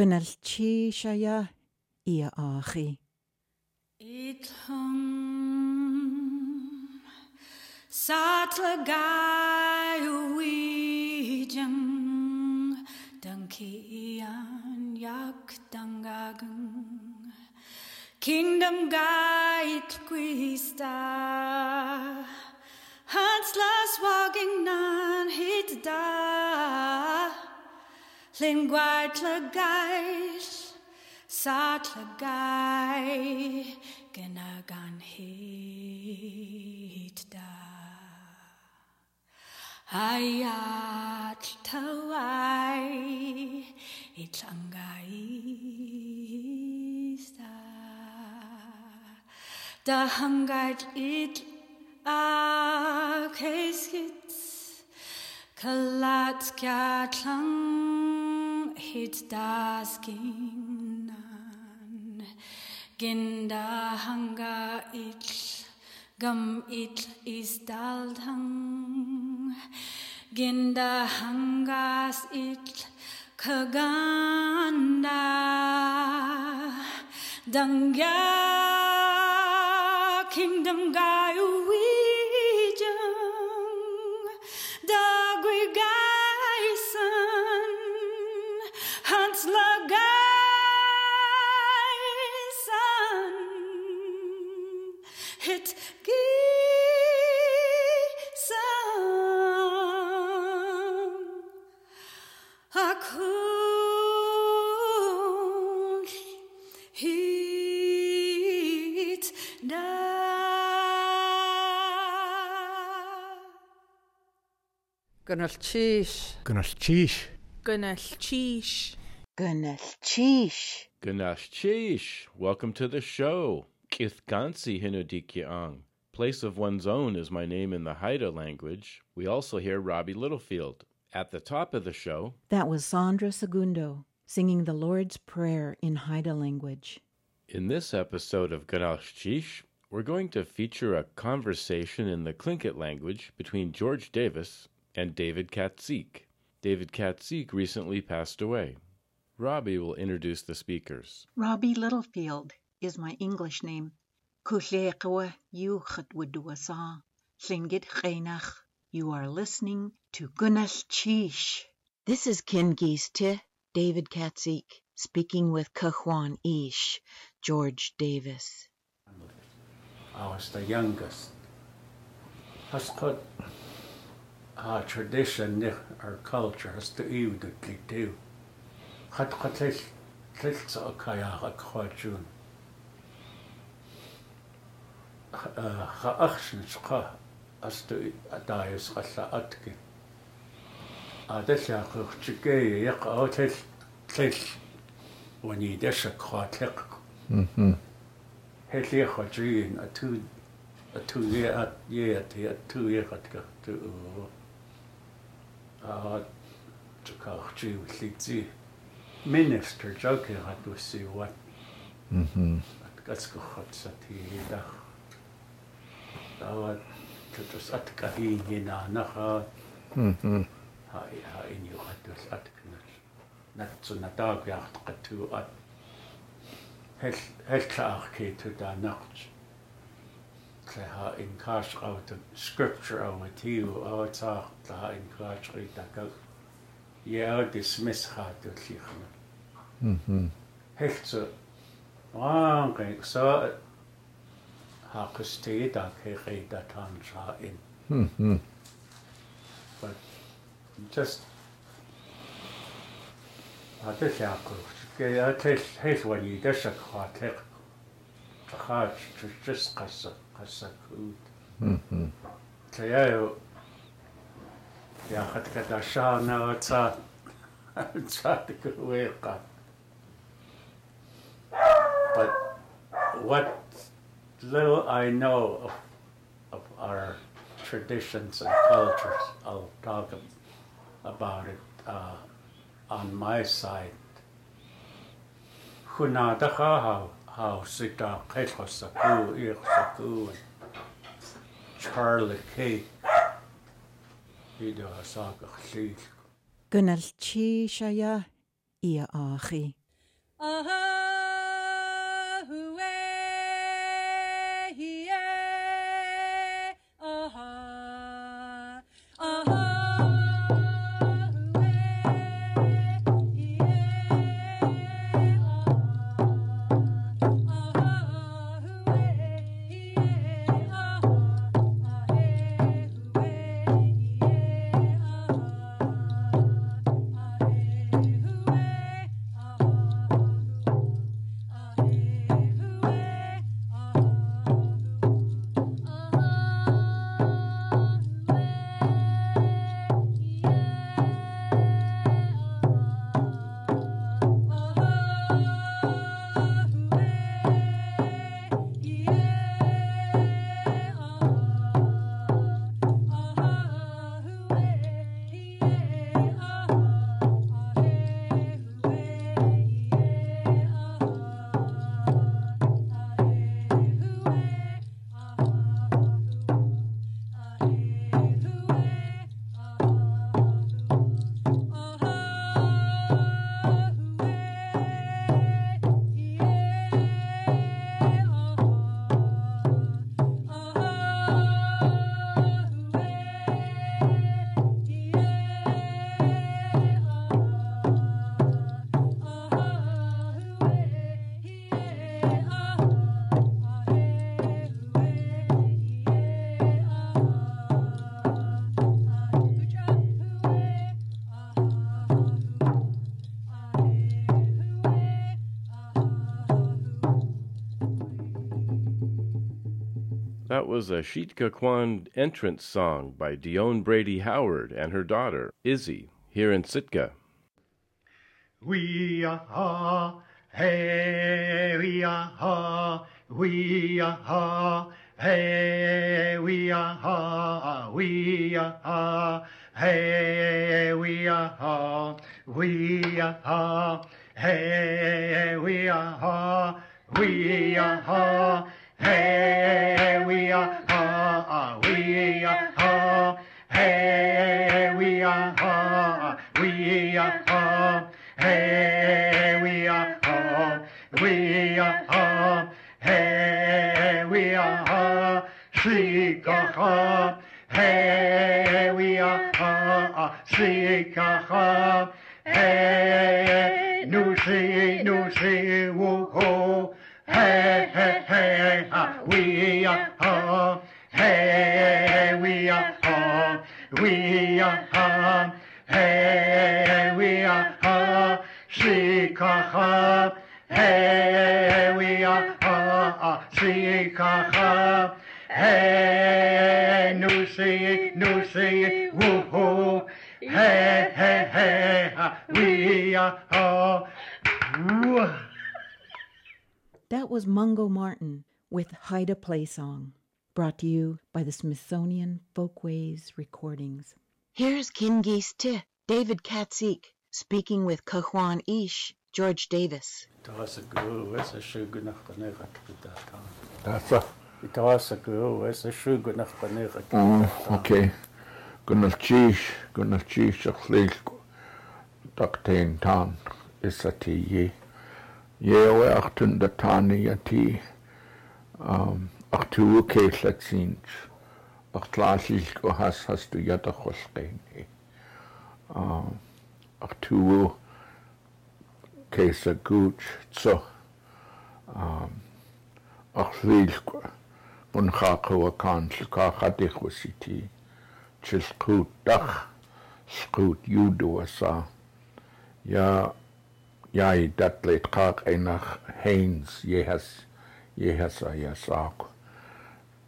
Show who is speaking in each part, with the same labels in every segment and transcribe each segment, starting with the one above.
Speaker 1: Gynalchi siaia i a achi.
Speaker 2: Itlhwm Satla gai o wijang Danki ian yak dangagang Kingdom gai tkwista Hans las waging nan hit da Lingwaid lagais Sat lagay Ginagan hit da. Ayat tawai Itlangay ista Da hangait it a keskits Kalat klang hit das ginan Ginda hanga itl gam itl is daldang Ginda hangas itl kaganda Dangya kingdom guy wijang vergeißen. Hit gießen. Akul hit da.
Speaker 3: Gynnall cheese.
Speaker 4: Gynnall cheese.
Speaker 3: Gynnall cheese.
Speaker 1: Gynnal chish.
Speaker 5: Welcome to the show. Kithkansi Hinudikyang. Place of one's own is my name in the Haida language. We also hear Robbie Littlefield. At the top of the show,
Speaker 1: That was Sandra Segundo singing the Lord's Prayer in Haida language.
Speaker 5: in this episode of Ganashchish, we're going to feature a conversation in the Tlingit language between George Davis and David Katzeek. David Katzeek recently passed away. Robbie will introduce the speakers.
Speaker 6: Robbie Littlefield is my English name. Kuleqwa yuchat wudwasa. Tlingit Reinach. You are listening to Gunash Chish.
Speaker 1: This is Ken Geeste, David Katzeek, speaking with Kahwan Ish, George Davis.
Speaker 7: I was the youngest. Has got our tradition, our culture, has to eat the do.
Speaker 4: хатгатлал
Speaker 7: лэлцаакаяараккуатсуун аа э, хаахшинсқа асту атааюсқаллаатки аталлаақэрчиккээ яқаутал лэл уни дэшаккуатлеқ хм хэлиэхотриин атуу атууе ат еат атууеқаткартуу аа чакаарчи уллитсии minister joke hat usiwat mhm atkasko khatsa tiida tawa tutus atka hinina naha mhm hai hai ni
Speaker 4: hatus
Speaker 7: atknal natsu nataag yaartqatu at hel helklaar ketu da nacht ha in kaasraut scripture over tiu awatar ha in kaasri takak яагаад смэсхаад үлхийхэн хм хэгц аан гэгсаа хаагстэй даа хэрэйда таанжаа ин.
Speaker 4: Хм
Speaker 7: but just атал яахгүй гээ атал хэлвэний дэшэг хаатэк хаач чүчс гасса гасса хүүд хм хм тэгээ just qasa qasa ku
Speaker 4: Mm-hmm.
Speaker 7: te ya yo ya hat ka da sha na ta ta te ku we ka but what little I know of, of our traditions and cultures, I'll talk about it uh, on my side. Huna da ha how sita khetho saku ir saku Charlie K. Gwnnal ti
Speaker 1: sia ia i a achi.
Speaker 2: Aha!
Speaker 5: That was a Sheet Kwan entrance song by Dionne Brady Howard and her daughter, Izzy, here in Sitka.
Speaker 8: We are, hey, we are, we are, hey, we are, we are, hey, we are, we are, hey, we are, we are, hey, we are, we are, hey, we are, we are, hey, we are, we are, hey, we are, Shikaha, hey, we are, Shikaha, hey, nu see, nu see, woo are, Shikaha, hey, nu see, nu see, woo ho, hey, hey, hey, ha, we are, woo.
Speaker 1: That was Mungo Martin with Haida Play Song, brought to you by the Smithsonian Folkways Recordings. Here's Kingeese Te, David Katzeek, speaking with Cajuan Ish, George Davis.
Speaker 4: Oh, okay. Kesa Gooch tso Achvilkwa gun chakawa kan ka chadikwa siti chil skut dach skut yuduwa sa ya yai datleit kak einach heins yehas yehas a yasak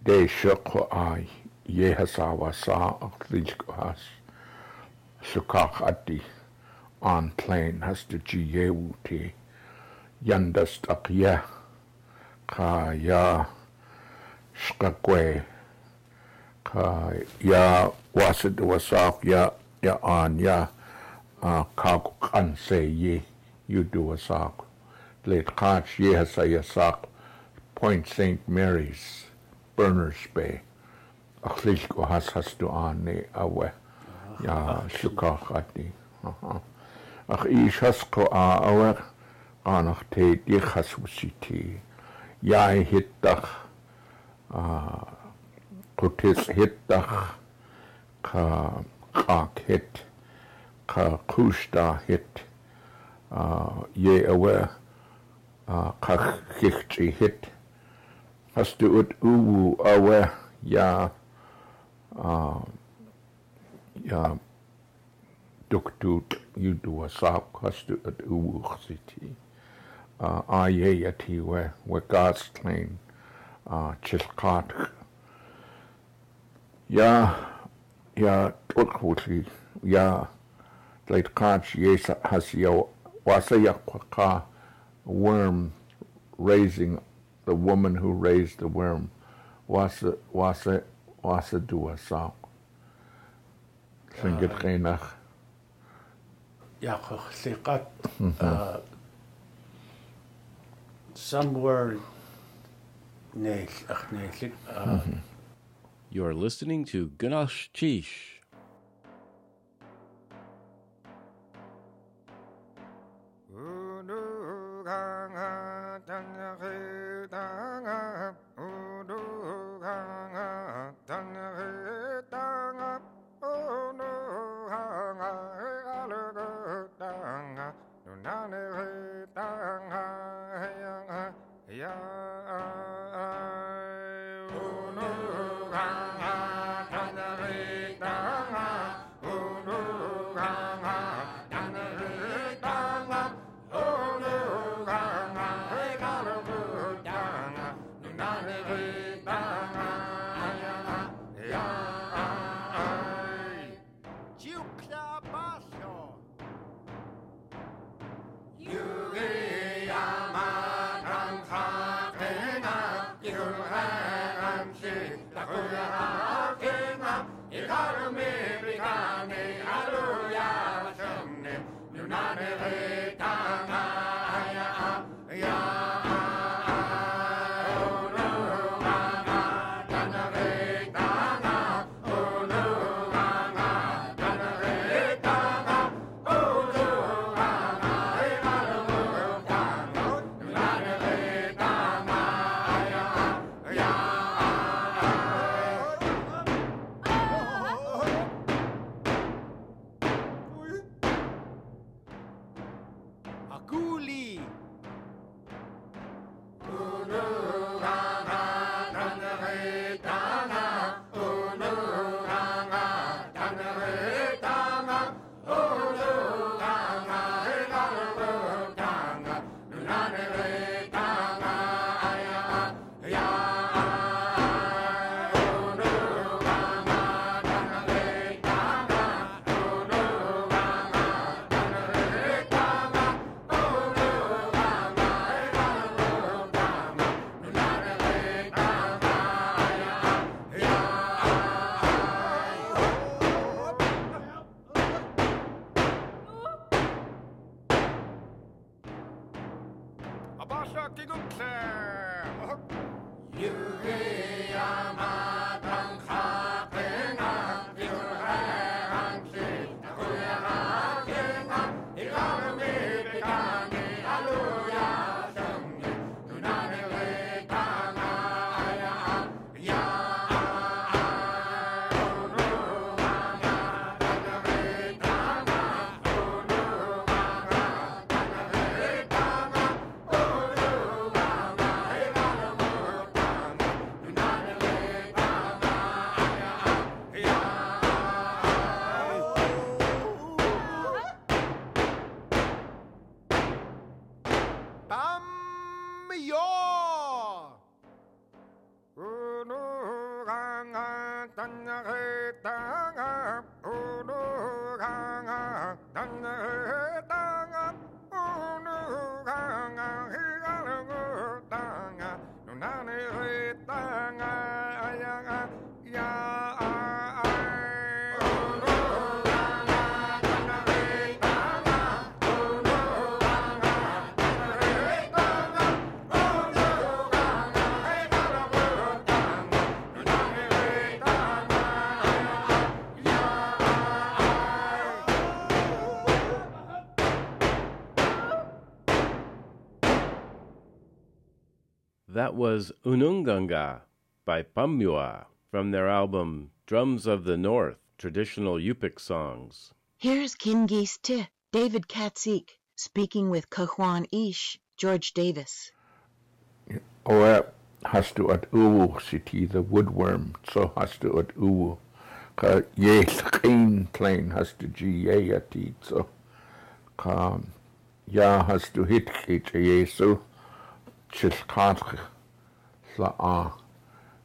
Speaker 4: de shakwa ai yehas awa sa achvilkwa has ati an plain has de ji jewu te. Jandast ak ja, ka ja, skakwe, ka ya wasid wasak ya ya an ya uh, ka kan se ye you do wasak let kach ye hasa yasak Point St. Mary's Berners Bay. Achlich has has du an ne awe. Ya shuka khati ach ishas ko a aawar qanaq te di khaswsiti yaai hittakh hit hittakh qa qaq hit Ka qushta hit ye awa ka khichti hit hast du ut uwu awa ya ja äh, duktut yudu asak hast du ut uwu city. Uh, a ye ati we we gas klein uh, chilkat. Ja ja tukhuti ja leit kach yes has yo wasa yakwaka worm raising the woman who raised the worm. Wasa wasa wasa dua sa Singit reinach
Speaker 7: Mm-hmm. Somewhere mm-hmm. You
Speaker 5: are listening to Gunash Chish.
Speaker 9: Aguli. Abasha Kigutle.
Speaker 5: That was Ununganga by Pamyua from their album Drums of the North Traditional Yupik Songs.
Speaker 6: Here's Kingeese Te, David Katzeek, speaking with Cajuan Ish, George Davis.
Speaker 4: Oe has du at uwu city the woodworm, so has du at uwu. Ka ye geen plain has du g ye at it, so ka ja has du hit hit ye so slå a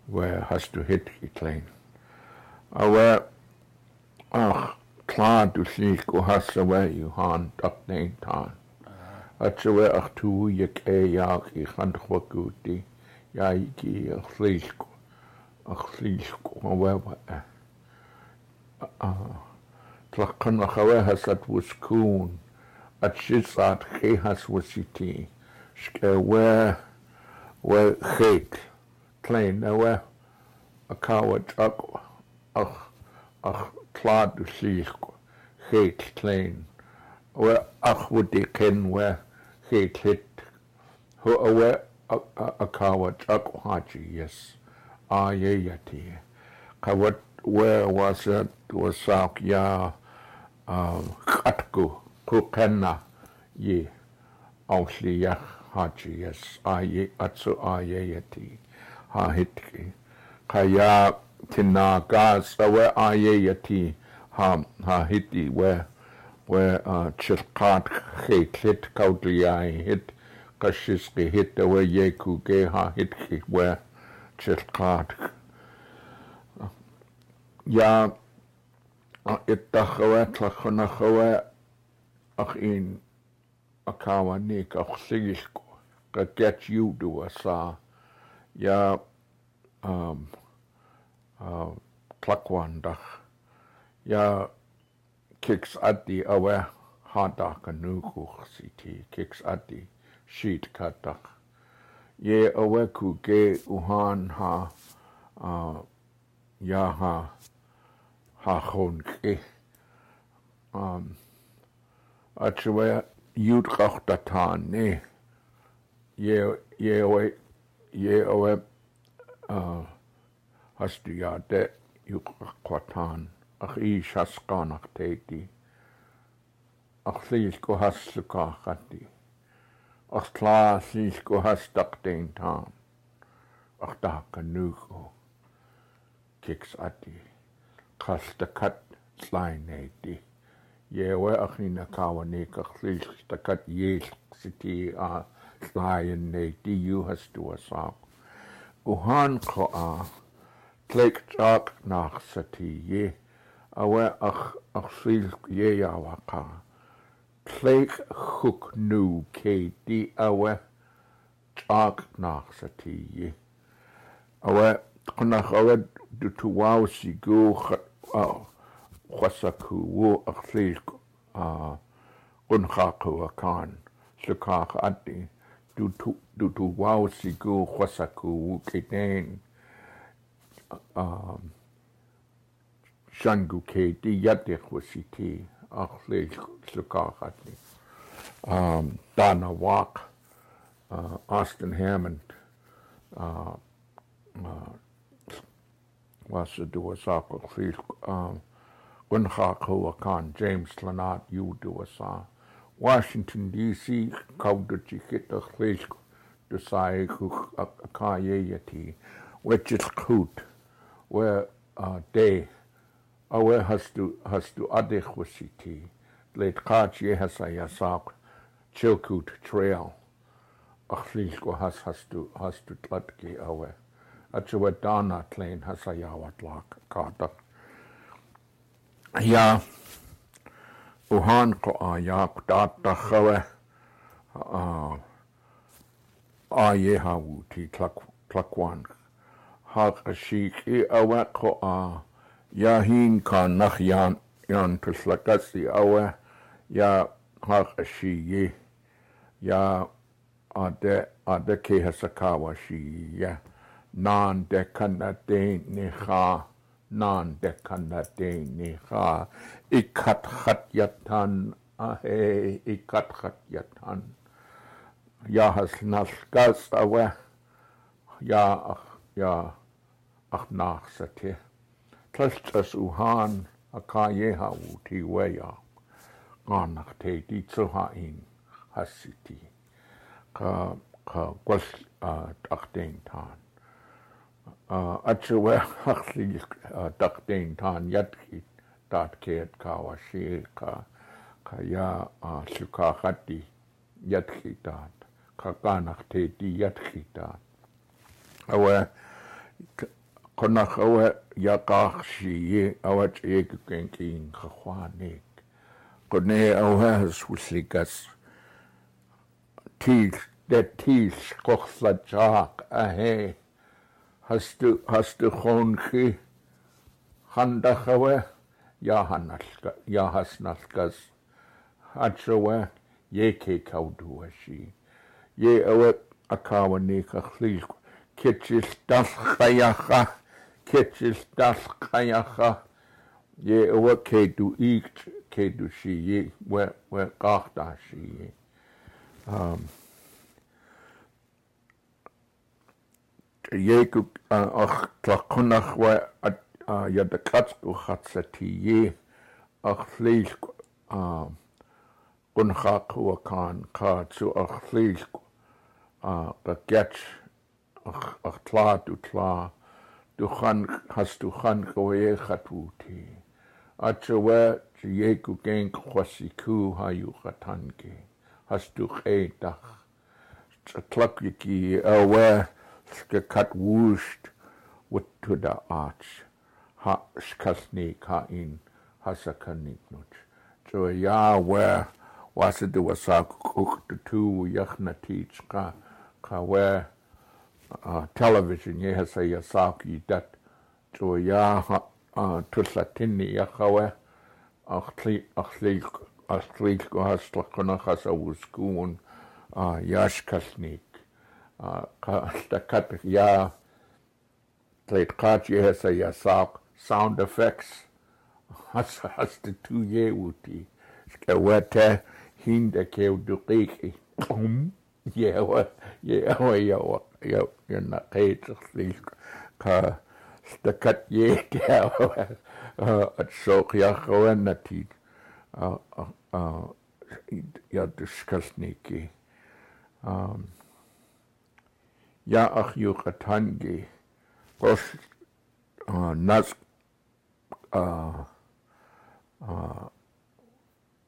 Speaker 4: hva hast du hitt i klein. Og hva, ach, kla du si og has så hva jo han tatt nein tan. At så hva ach tu jeg er jag i hand hvakuti, jeg i ach slik, ach slik og hva hva er. Tlaqan ach hva hasat wuskun, at shizat khihas wasiti, shkwa hva, والخيك تلين أوى أكاوت أك أخ أخ تلاد سيخ خيك تلين وأخ ودي كن وخيك هت هو أوى أكاوت أك هاجي yes آياتي قوت وواسد وساق يا قطكو كوكنا يه أو سيخ hachi yes aye atsu aye yati ha hitki kaya tinaka sawe aye yati ha ha hiti we we chirkat kheklet kaudliyai hit kashis ki hit we yeku ge ha hitki we chirkat. Ya ittakhwa tlakhunakhwa akhin akawanik akhsigilku catch you do اے سا یا تھلکوان ڈخ یا کھکس آتی اوے ہاں ڈاک نو کو سی تھی کھکس آتی شیٹ کا ڈخ یہ اوے کو کے اوہان ہاں یا ہاں ہاں خون کے اچھا تھا Еэвэ еэвэ а хастигаатэ юққартаан ахи шасқаанартеки арлиилку хаслукаақати арлааллиилку хастартин таан артааққаннуугу кикс ати қалтакат лайнети еэвэ ахина каванеқарлиилтакат еэлсити аа Client diohastóach go hácó á léicteach nach satí dhé a bheith ach ach síl dhéáhacha. Léic chuc nó cé dí a bheith teach nach satí dhé. A bheith chunach a bheith du túháí gocha chuasa chu bhó ach slí gunchaú aáin. Sukach adi. Du tu du tu wau si gu chwasaku wo ke den. um, Shangu ke ti ach le slukach. Um, Dana Walk, uh, Austin Hammond, uh, uh, was a do of sil um, Gunchak Hoa James Lanat, you do a sa. Washington D.C. kauda chi kita chlesk du sai ku a ka ye yati which is coot where uh, day awe has to has to adich wasiti late kach ye has a yasak chilkut trail. Go has has to has to tlatki awe achawa dana plain has a yawat lak kata ya uhanko a jaak taatta chave a a jeha uuti tlakwan. Haak a siiki a wekko a jahin ka nach jaan jaan tuslakasi awe ja haak a siiki ja a de a de kehe sakawa siiki ja naan de kanna de ni haa nan de kanadeni ha ikat hat yatan ahe ikat hat yatan ya has naskas awe ya ya ach nach sate tlastas uhan akaye ha uti weya ganach te di zu ha in hasiti ka ka gwas ach den tan атсуахарлиг тартин таан ятхи таткеет кавашилка кая ааллукаахати ятхи таат какаанартети ятхи таат ава конах ава якаарсии ават иккен кин хахваник коне авас хулликас тил дэ тил кохлачаак ахе hastu hastu handa handakhawe ya hanalka ya hasnalkas atsawe ye ke kauduashi ye awe akawani khlil kitchil dalkhayaha kitchil dalkhayaha ye awe ke du ik ke du shi ye we we qahtashi um yeku ach uh, tlaqunach wa at uh, ya de katsku khatsati aqlilk uh, kun khaqwa kan qatsu aqlilk qatch aqtla tutla du khan has du khan qoye khatuti wa yeku gen khwasiku hayu khatanke. Has du qetach tlaqyiki awa kat wusht wattu da arch ha skasni ka in hasakanik nuch so ya e where wasa de wasa cook the two yachna teach ka ka where television ye hasa yasaki dat. So ya e ha tuslatini yakawe achli achli achli go hasla kana hasa wuskun yashkasnik كتك يا تليتقات يهسا يا ساق ساوند افكس هسا هسا تو يوتي شكواتا هند كيو دقيقي قم يهوى يهوى يهوى يهوى ينقيت خليك كا استكت يهوى اتسوق يا خوانتي يا دشكسنيكي um яах юкатанги гос а нас а а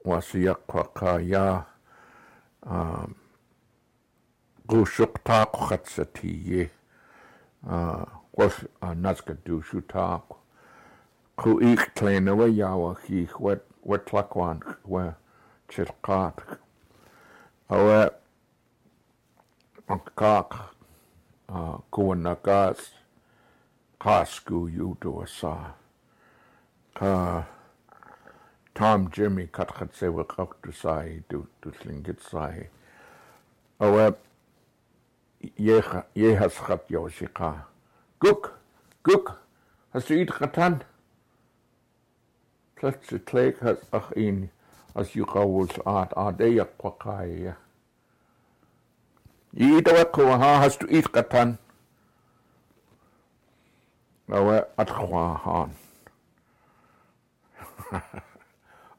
Speaker 4: уасиаққа я а гушуқтааққатсатие а гос наска душутаақ ку иқтленава яуахи ват ватлакван ва чилқаақ ава аққаақ uh, kuanaga's kasku yudu asa. Uh, Tom Jimmy katkatsewa kaktusai du tuslingitsai. Awe yehas khat yoshika. Guk, guk, has du id khatan? Plötsligt kläg has ach in as you yukawus at adeyak kwakaya. иитаваккуа хаахасту ииккатан ава атхуаахан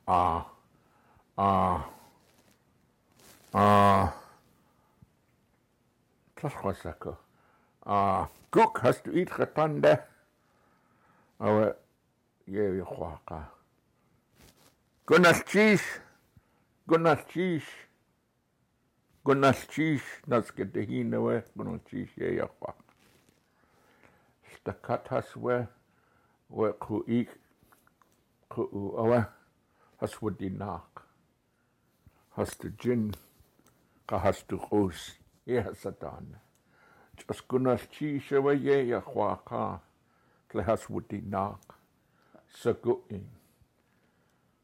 Speaker 4: а а а тласхуасако а гук хасту ииккатан да ава еви хуака гуналчиш гуналчиш Gonastiš, nasketehinove, gonastiš je jahva. Stakat hasve, ve kuik, kuu awe, hasve dinak. Haste djinn, ka has haste khus, je hasatan. Čas gonastiš ve je jahva ka, tle hasve dinak. Sakuin.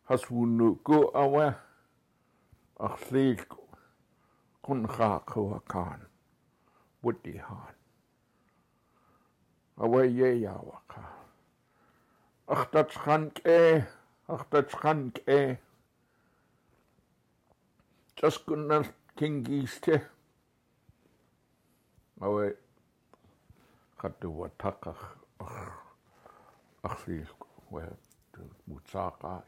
Speaker 4: Hasve nuku awe, ach slik كنخاق هو كان ودي هان. أوي يا وقا. أختت خانك إيه؟ أختت خانك إيه؟ تسكن كنجيسته أوي. قد هو تقخ أخ أخي ومتساقا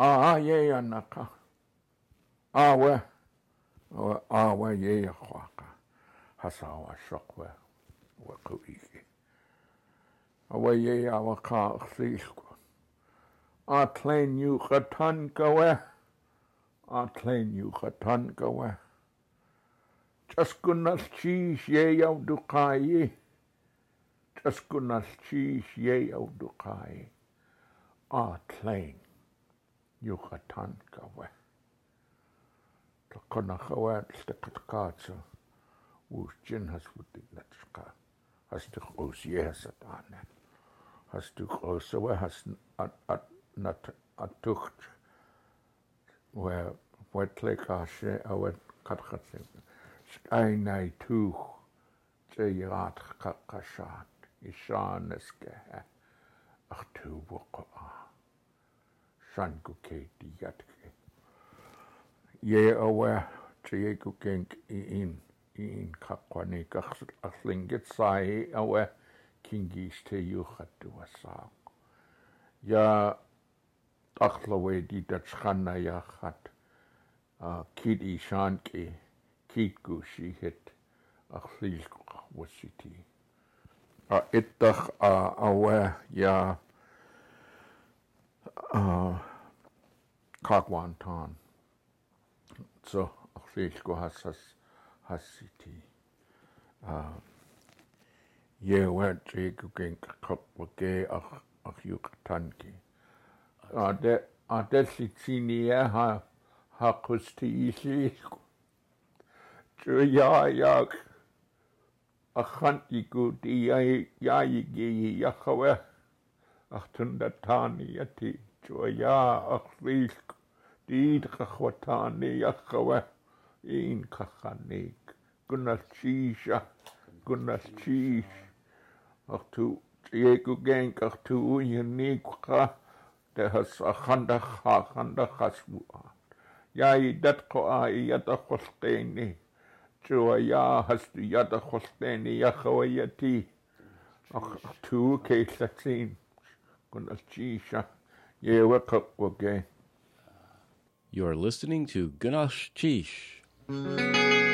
Speaker 4: آه،, آه يا نقا. آه وه awa ye khwaqa hasawa shaqwa wa qawiki awa ye awa ka khsiqwa a tlen yu khatan kawa a tlen yu khatan kawa taskunal chi ye yaw duqayi taskunal chi ye yaw duqayi a tlen yu khatan kawa тоққонарруаат таққатеқаатсу уусчин хасвутигнатиққа хастеқусиасатаана хастуқрусава хас ат ат нат аттухт уа уатлекааше ауат қатқатсу айнайтуух теираатеққаққашаат исаанаскаа артуувоқаа санкукейтият ye awa trie kukeng iin iin kakwani aslingit sai awa kingis te yuhattu wasaa ya taklawe di tatskana ja hat kid i shanki kid gushi het akhlil wasiti a ittach a awa ja kakwantan so rillgo hasas hasiti a yewa trigu gen kapwage ach ach yuk tanki a de a de sitini e, ha ha kusti isi tru ya yak a khanti ku ti ya ya yigi yakhawa ach tunda tani yati tru ya ach rillgo Dyd chachwatani a chawe. Un chachanig. Gwnnall tîsia. Gwnnall tîs. Ach tu. Tiegu genk ach tu unig cha. De has a chandach ha chandach has mua. Iai dat ko a i yada chwalteni. Tua ia has tu yada chwalteni a chawe yati. Ach tu keillatsin. Gwnnall tîsia. Ie, we'r cwbwg gen.
Speaker 2: You're listening to Ganache Chish.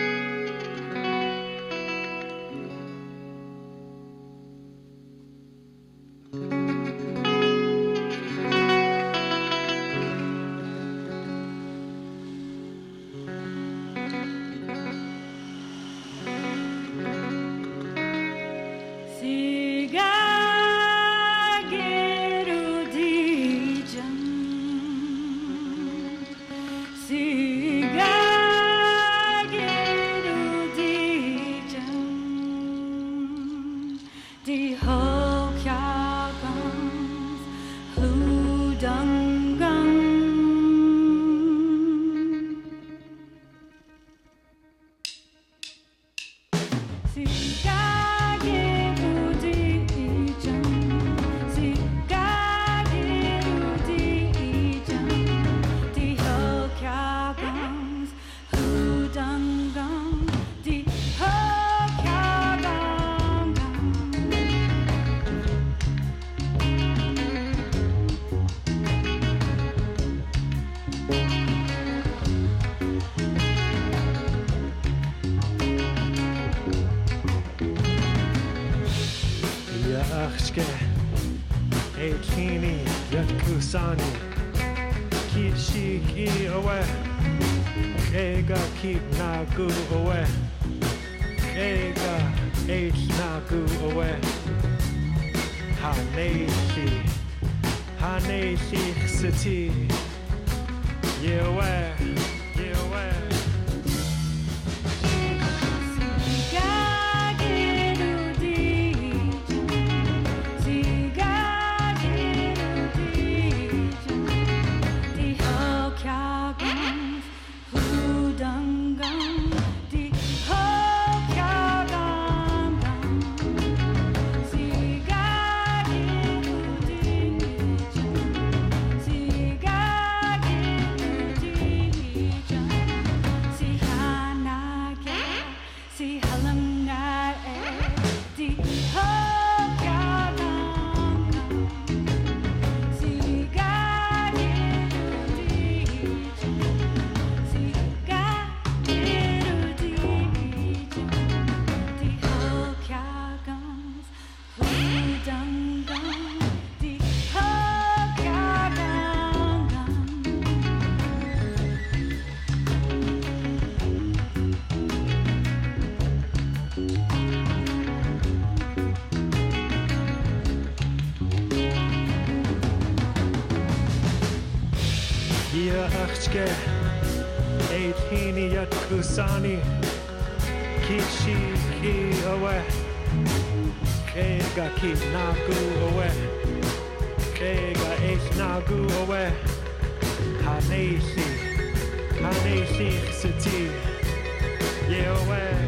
Speaker 10: Ega keep Nagu away, Ega H Nagu away, Haneshi, Haneshi City, Yewe, Yewe.
Speaker 2: Iske Eitini Yat Kusani Kishi Ki Awe Kega Ki Nagu Awe Kega Eis Nagu Awe Hanesi Hanesi Sati Yewe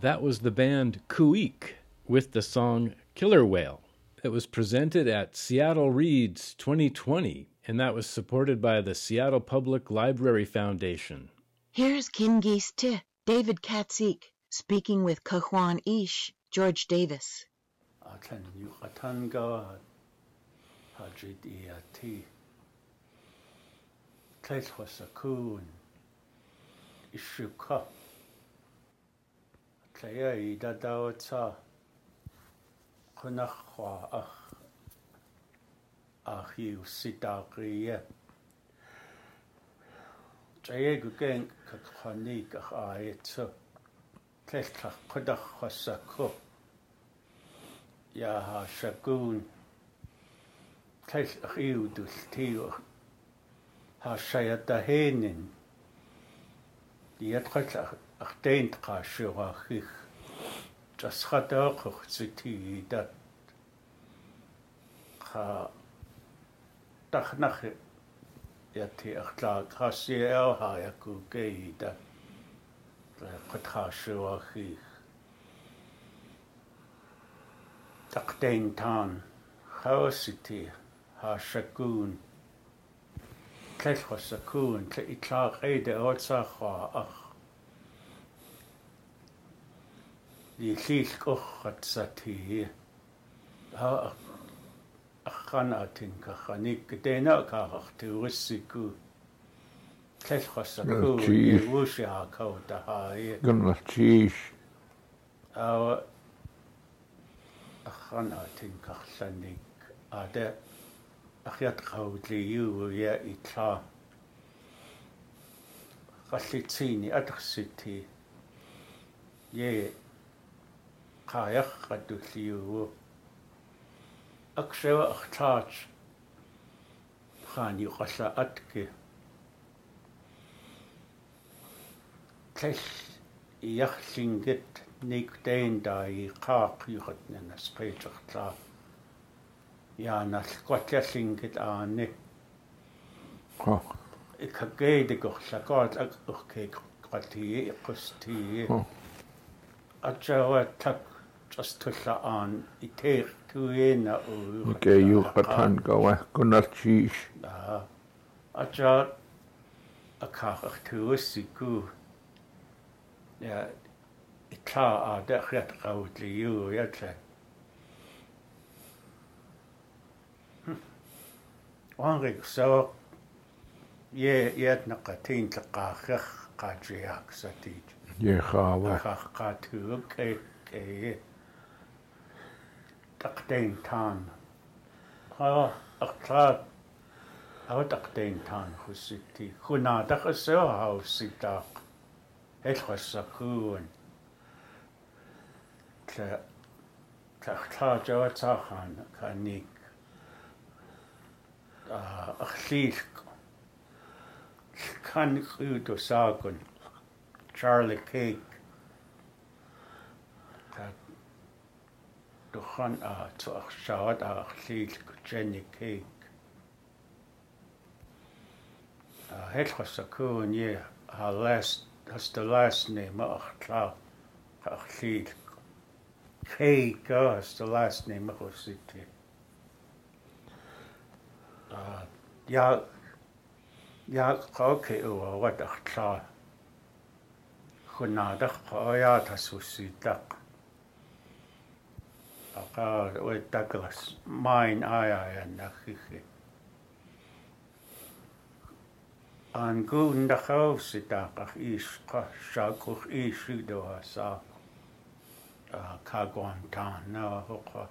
Speaker 5: That was the band Kuik with the song Killer Whale. It was presented at Seattle Reads 2020, and that was supported by the Seattle Public Library Foundation.
Speaker 6: Here's Kingeese Te, David Katzeek, speaking with Cajuan Ish, George Davis.
Speaker 7: tlaya idatauatsaa qunarrua ar архиусситаақриа таягукэн какханик ахаэтсо тэллар қутархассакку яха шакун тэлл ахиудул тиу хашаята хэнин диатқаллаа артейнт qaassuuraarrih тассратеэқэрситигитат qa тарнахи ятти арлаа крассиаерхаа яккуккеита qatqaassuarrih taqtein taan qaasiti haassakuun тэлхоссакуун тлаа итлаа qiida оотсаараа арра khich taqtein tan хаусити хаашакуун тлэлхоссакуун тла итлаақиде оотсаахуа ар лилиилкорратсати ха арханаатин каханик тэна каарартиуриссикку тлэлхоссакуун иуусиаакаута хаи
Speaker 4: гэнэлчиш
Speaker 7: ава арханаатин карланик ада ахят qaulliu ja itla qallitsini atersitti ye qaayarratulliugu aksewa artaat khani qalla atke tlell iarlingit nikteendai qaaqyuratnana sqeitertlaa яанал кватлаллингит аани
Speaker 4: ха
Speaker 7: икагеидикорлакоат ак уркеик qatigi iqqustigi атсаавааттак тастулла аан итеер туиена уу
Speaker 4: икеюқатан гава гэнэлчиш
Speaker 7: аа атсаа акаахтуussикку я итла аа дахят qautlиу ятла Henrik så je je nak teen te taqtain taan qara aqtraat awa taqtain taan khussitti khunaa taqassawa haussitaaq elqassaqquun tla taqtaa jawataaqaan kaaniik aqliilq kan qyutu saakun Charlie Cake. туххан аату арсаат аарлиилку чаниккиик а хэлхэсакууни а last that's the last name артлаа аарлиилку кейка that's the last name хосити а я я кроке уорат артлаа хунаадах қояа тасуссиитаа qaar uittakras main ajajannarrigi aankuundarrauvsitaaqar iisqa saakur iissugdua saa kaguantaanaa hoqa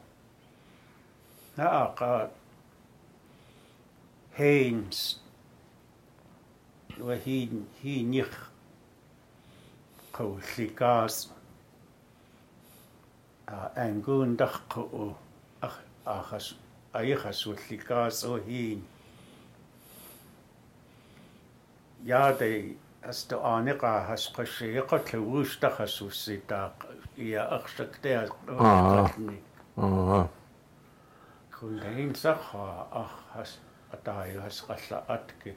Speaker 7: naaqaat heins wa hiin hiinir qawllikaas ангуундарқу ахас аихасулликаасуиин яадай асто аанега хасқассиеқа лугуустахасусситаа иа
Speaker 4: арсактеа аа
Speaker 7: кундаинсарха архас атааюасқалла атки.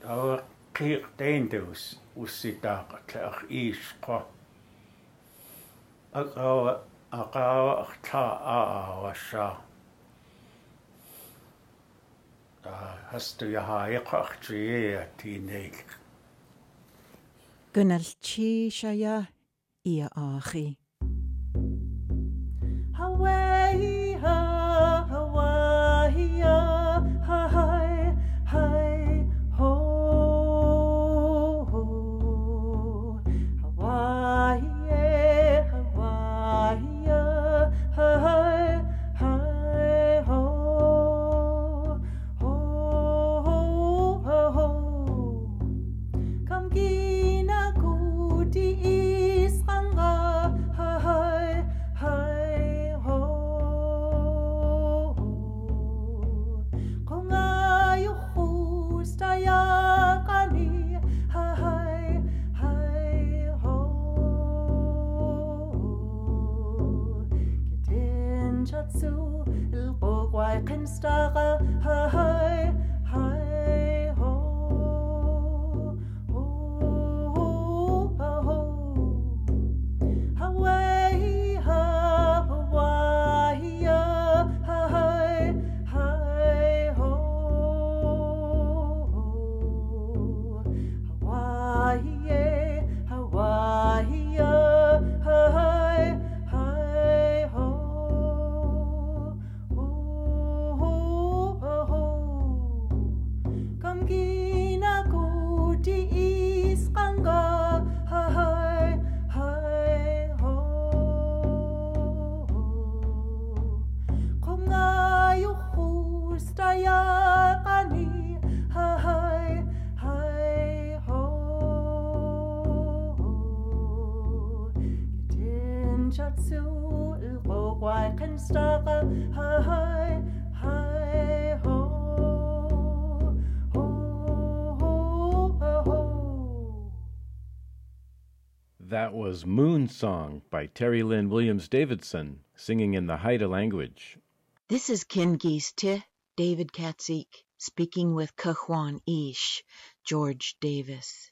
Speaker 7: Тава қиқтейндус усситаақатла ар иисқа акава акава ахта ааваша та хасту
Speaker 2: яхаиқартие тинейл гүнэлчи шая иа
Speaker 5: ахи. Was Moon Song by Terry Lynn Williams Davidson, singing in the Haida language.
Speaker 6: This is Ken Geeste, David Katzeek, speaking with Cajuan Ish, George Davis.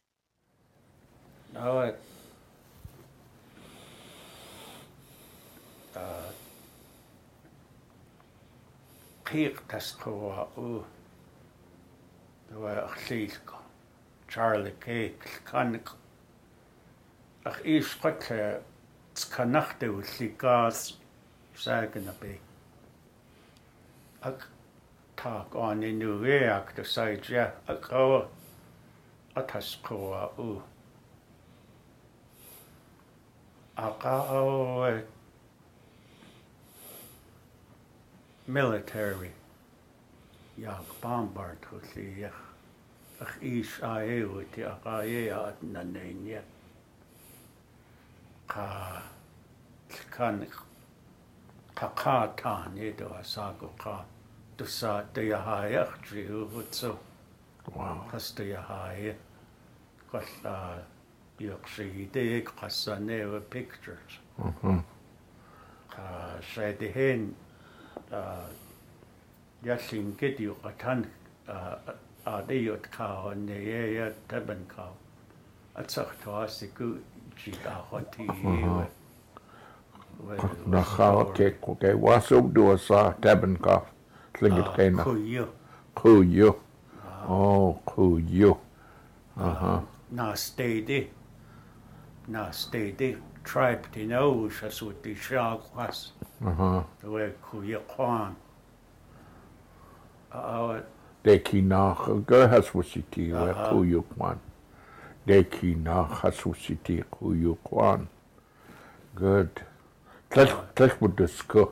Speaker 7: Now uh, it. Cíic tas chua ú bhfuil Charlie Cake canic ach iisqalla tkanartagulliqaas saakanapi ak taak aaninugeak tusaitja aqawa atasqua u aqawa military yaak bombard hulliach ach iis aewu ti aqaia atnanainia qa kan qa qa ta ni do sa go qa tu sa te ya ha ya tri hu tsu wow. Qas te ya ha ya
Speaker 4: qalla
Speaker 7: yuqsi de qassa ne wa pictures.
Speaker 4: Mhm.
Speaker 7: Qa sa de hen яллин гэд юу гатан а дэйот каа нэ я я табан каа атсах тоасику Uh-huh.
Speaker 4: na kha ke ko ke wa so sa cabin ka sling it
Speaker 7: ah,
Speaker 4: ke na. Ah. Oh ku yo aha
Speaker 7: na stay de na stay de tribe de no sha so
Speaker 4: de sha kwas aha uh-huh. we ku yo kwan. A de ki na go has what she ti kwan. гэки на
Speaker 7: хасусити хуюкван гэд тэл тэл бүдэско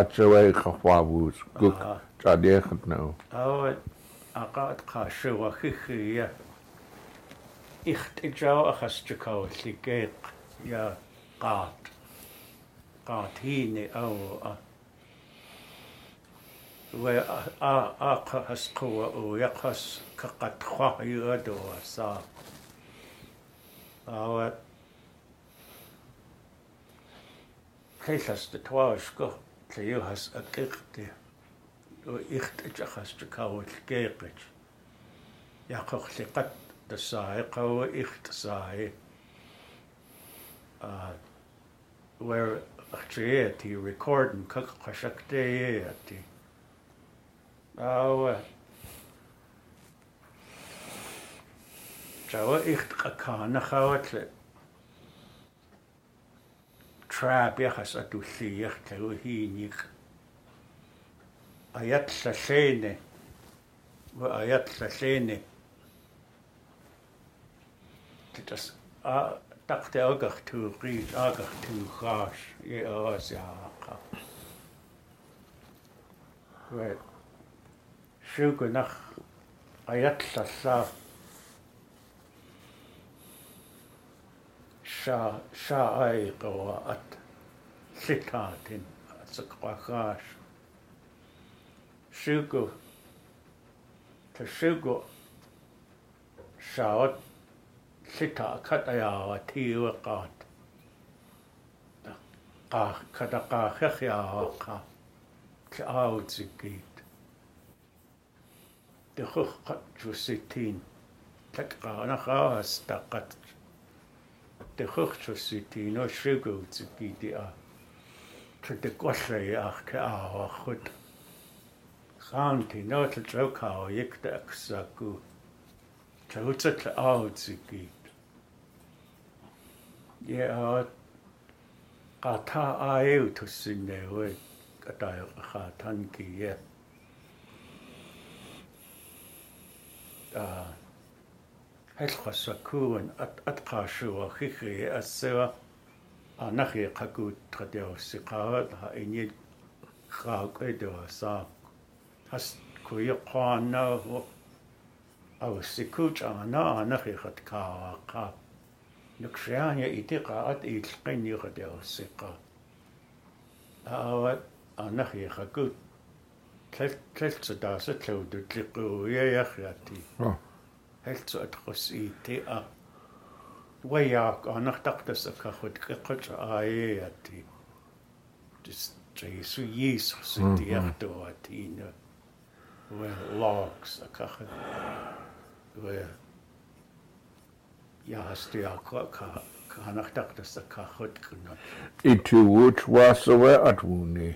Speaker 7: ачавай хававус гук чадехэд нөө аа акаат хашуахихия ихт ижаа ахасчукаулликеэ я qaat qaat hiini aua we a a qas quwa u yaqas kaqat khwa yuadu sa аава хэлэст тواашко леё хас акэрти то ихтэчахаст карул геэкъич яқорлиқат тассаае қавва ихтсаае а where actually the recording kakashakte ati awa Tawa icht qakana khawatla. Trabiachas atulliach tawa hiinig. Ayatla llene. Wa ayatla llene. Titas a taqte agach tu rit agach tu khash ye asaqa. Wel. Siwg yn ach ayatla llaf sha sha ai to at sita tin at shuku shuku sha at sita wa ti wa ka ka ka ta ka kha kha ya ka ki au tsi te khat ju Tak na de chuchtlasú tí nó srigóta bídi a tro de golla ach ce áha chud. Chaantí nó le droá dhicta agus acu Tehuta le ása gyd. Ie a a tá a yw tŵsyn newy a dael a cha tan gi ie. A хайлхассаккуугун ат атқаашуа хихри ассава анахи қакууттратиорсиқаават ха инил хаак эдоасаа хас куйоққааннааву авсикууч аана анахи хаткаақаа нукшианя итиқаат ииллқинниқатиорсиқаа аават анахи хакуут талцу даасатлавдут лиққууяяхиати ho aw sikuch ana ana khikhat ka ka nukshan ya itiqa at ilqin yuqad ya siqa aw анах яхакут тэл тэл тааса тлауду тлиқуяяхяати
Speaker 4: О.
Speaker 7: хэлцу атқусиити а ваяак анахтартас акахут кэққат ааяати just Jesus Jesus диартуатиина уэ logs аках уэ яастиака ка канахтартас акахут кунат
Speaker 4: i tu wut wasawe atwuni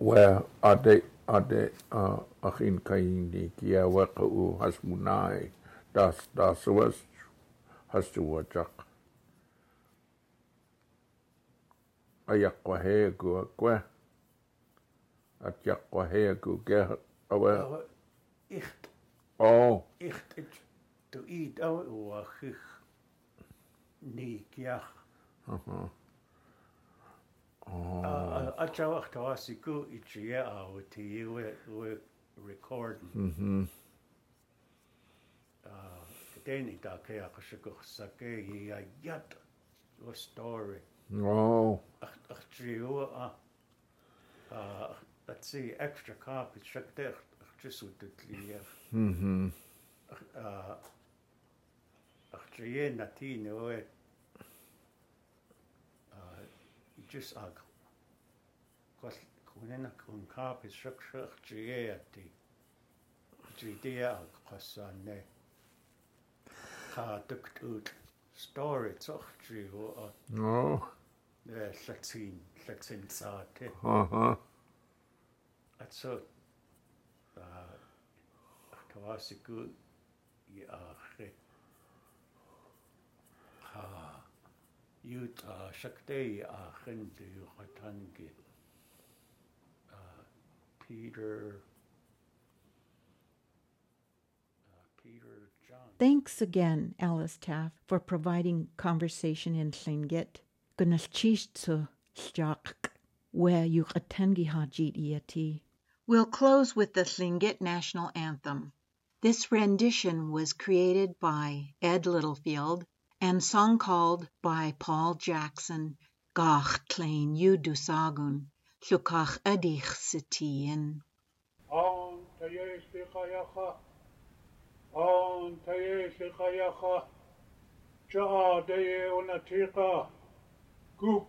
Speaker 4: where ade ade uh, achin kaini kia weka u hasmunai Das, das, sowas hast du urtsak. Ajakko heegu, kwe. Atjakko heegu, kehat. Awe.
Speaker 7: Iht.
Speaker 4: Oh.
Speaker 7: ich it. Du iit au uachich.
Speaker 4: Niikiach.
Speaker 7: Aha. Oh. Atjawach tawasiku itchiya au tiiwe recording Mhm. Mm тэний та кэя къашакэрсакэ гиаят story no ахтрио а. А атси extra copy шактер ахтрисутэтлия хм а. Ахтрие натине ое а just аг гол хүнэн кун copy шактер ахтрие ати жидиа аг къассаанэ ag qasan ne ka dukt ut story toch trio a
Speaker 4: oh
Speaker 7: Yeah, lletyn, lletyn sa te. so, tawasi ku i a che. Ha, yw ta siacte i a chyndu yw chatangi. Uh, Peter, uh, Peter John.
Speaker 1: Thanks again, Alice Taff, for providing conversation in Tlingit. Gunalchishtu Sjak, where you atengi hajit iati.
Speaker 6: We'll close with the Tlingit National Anthem. This rendition was created by Ed Littlefield and song called by Paul Jackson, Gach Tlain Yudusagun, Llukach Adich Sitien.
Speaker 11: آن تیش خیخا چه آده اون تیقا گوب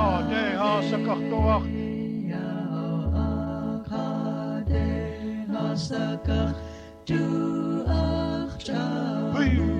Speaker 11: Akade hasakahtuach. Hey.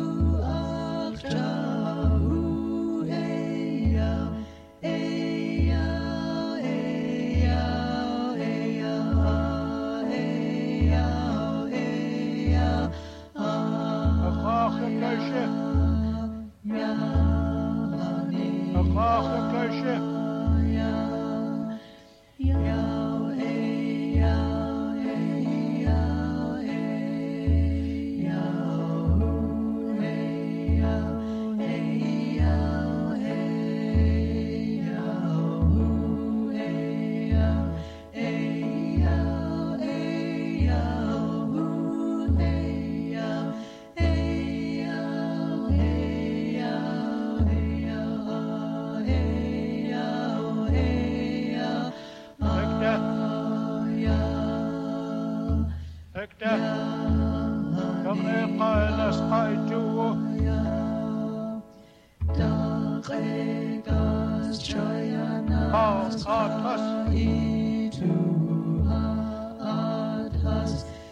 Speaker 11: perfekte. Domnebra eller streg duo. Og kratos.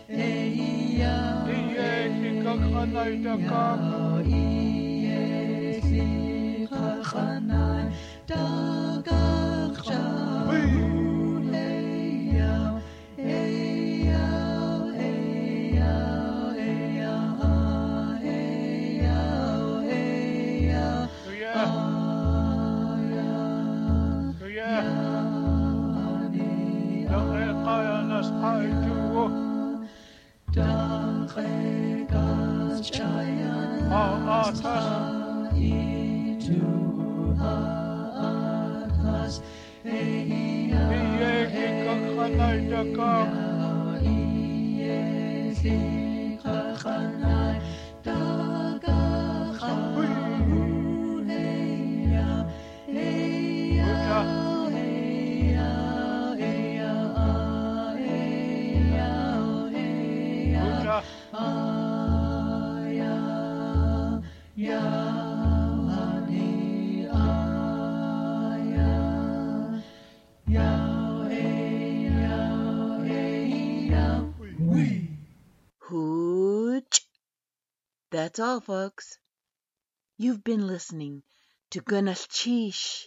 Speaker 11: I ægte og grønne, der
Speaker 6: kommer. That's all, folks. You've been listening to Gunalchish